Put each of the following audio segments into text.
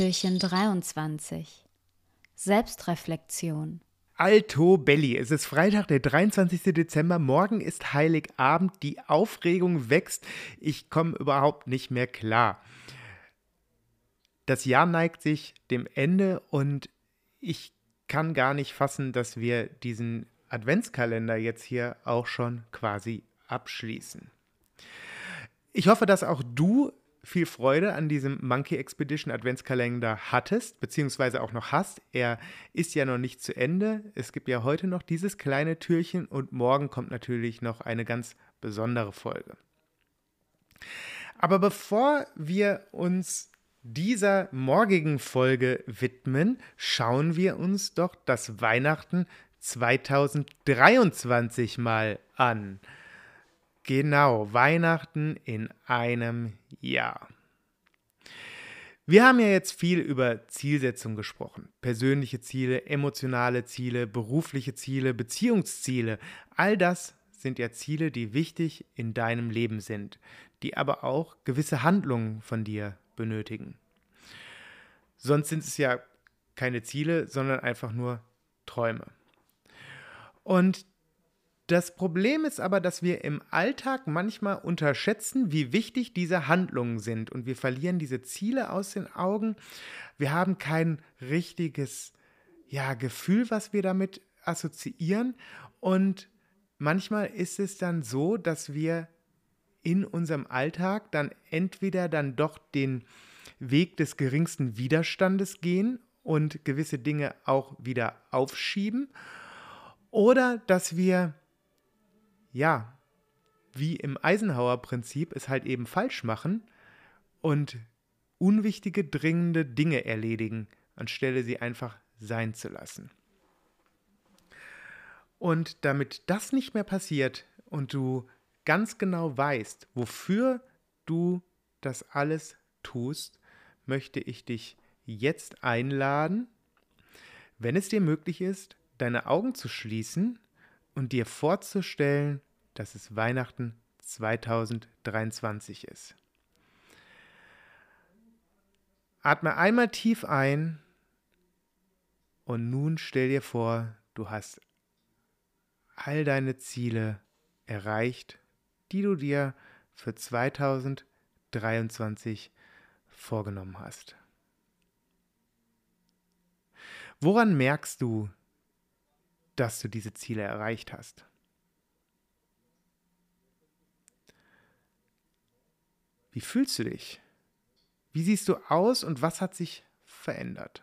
Türchen 23 Selbstreflexion Alto Belli, es ist Freitag, der 23. Dezember. Morgen ist Heiligabend. Die Aufregung wächst. Ich komme überhaupt nicht mehr klar. Das Jahr neigt sich dem Ende und ich kann gar nicht fassen, dass wir diesen Adventskalender jetzt hier auch schon quasi abschließen. Ich hoffe, dass auch du viel Freude an diesem Monkey Expedition Adventskalender hattest, beziehungsweise auch noch hast. Er ist ja noch nicht zu Ende. Es gibt ja heute noch dieses kleine Türchen und morgen kommt natürlich noch eine ganz besondere Folge. Aber bevor wir uns dieser morgigen Folge widmen, schauen wir uns doch das Weihnachten 2023 mal an. Genau, Weihnachten in einem Jahr. Wir haben ja jetzt viel über Zielsetzung gesprochen. Persönliche Ziele, emotionale Ziele, berufliche Ziele, Beziehungsziele. All das sind ja Ziele, die wichtig in deinem Leben sind, die aber auch gewisse Handlungen von dir benötigen. Sonst sind es ja keine Ziele, sondern einfach nur Träume. Und das Problem ist aber, dass wir im Alltag manchmal unterschätzen, wie wichtig diese Handlungen sind und wir verlieren diese Ziele aus den Augen. Wir haben kein richtiges ja, Gefühl, was wir damit assoziieren und manchmal ist es dann so, dass wir in unserem Alltag dann entweder dann doch den Weg des geringsten Widerstandes gehen und gewisse Dinge auch wieder aufschieben oder dass wir ja, wie im Eisenhower-Prinzip es halt eben falsch machen und unwichtige, dringende Dinge erledigen, anstelle sie einfach sein zu lassen. Und damit das nicht mehr passiert und du ganz genau weißt, wofür du das alles tust, möchte ich dich jetzt einladen, wenn es dir möglich ist, deine Augen zu schließen und dir vorzustellen, dass es Weihnachten 2023 ist. Atme einmal tief ein und nun stell dir vor, du hast all deine Ziele erreicht, die du dir für 2023 vorgenommen hast. Woran merkst du, dass du diese Ziele erreicht hast. Wie fühlst du dich? Wie siehst du aus und was hat sich verändert?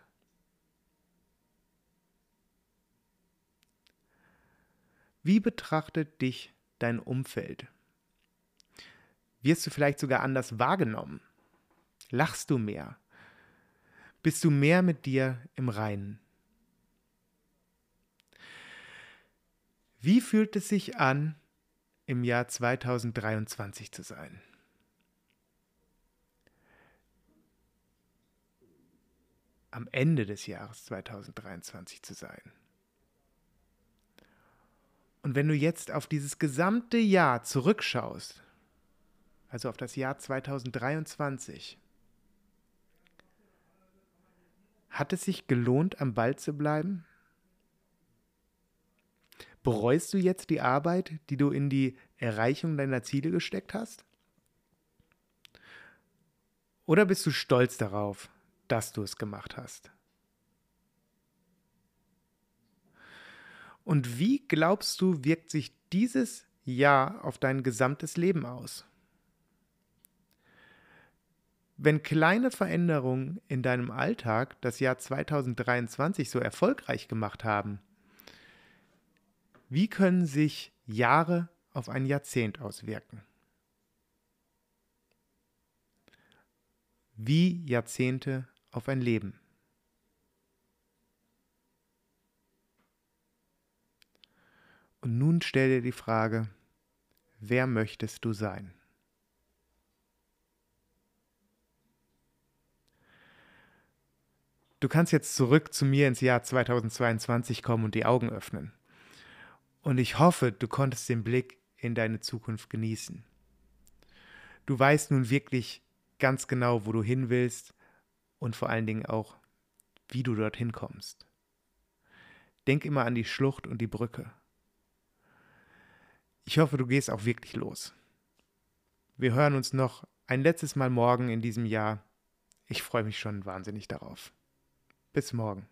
Wie betrachtet dich dein Umfeld? Wirst du vielleicht sogar anders wahrgenommen? Lachst du mehr? Bist du mehr mit dir im Reinen? Wie fühlt es sich an, im Jahr 2023 zu sein? Am Ende des Jahres 2023 zu sein. Und wenn du jetzt auf dieses gesamte Jahr zurückschaust, also auf das Jahr 2023, hat es sich gelohnt, am Ball zu bleiben? Bereust du jetzt die Arbeit, die du in die Erreichung deiner Ziele gesteckt hast? Oder bist du stolz darauf, dass du es gemacht hast? Und wie glaubst du, wirkt sich dieses Jahr auf dein gesamtes Leben aus? Wenn kleine Veränderungen in deinem Alltag das Jahr 2023 so erfolgreich gemacht haben, wie können sich Jahre auf ein Jahrzehnt auswirken? Wie Jahrzehnte auf ein Leben? Und nun stell dir die Frage, wer möchtest du sein? Du kannst jetzt zurück zu mir ins Jahr 2022 kommen und die Augen öffnen. Und ich hoffe, du konntest den Blick in deine Zukunft genießen. Du weißt nun wirklich ganz genau, wo du hin willst und vor allen Dingen auch, wie du dorthin kommst. Denk immer an die Schlucht und die Brücke. Ich hoffe, du gehst auch wirklich los. Wir hören uns noch ein letztes Mal morgen in diesem Jahr. Ich freue mich schon wahnsinnig darauf. Bis morgen.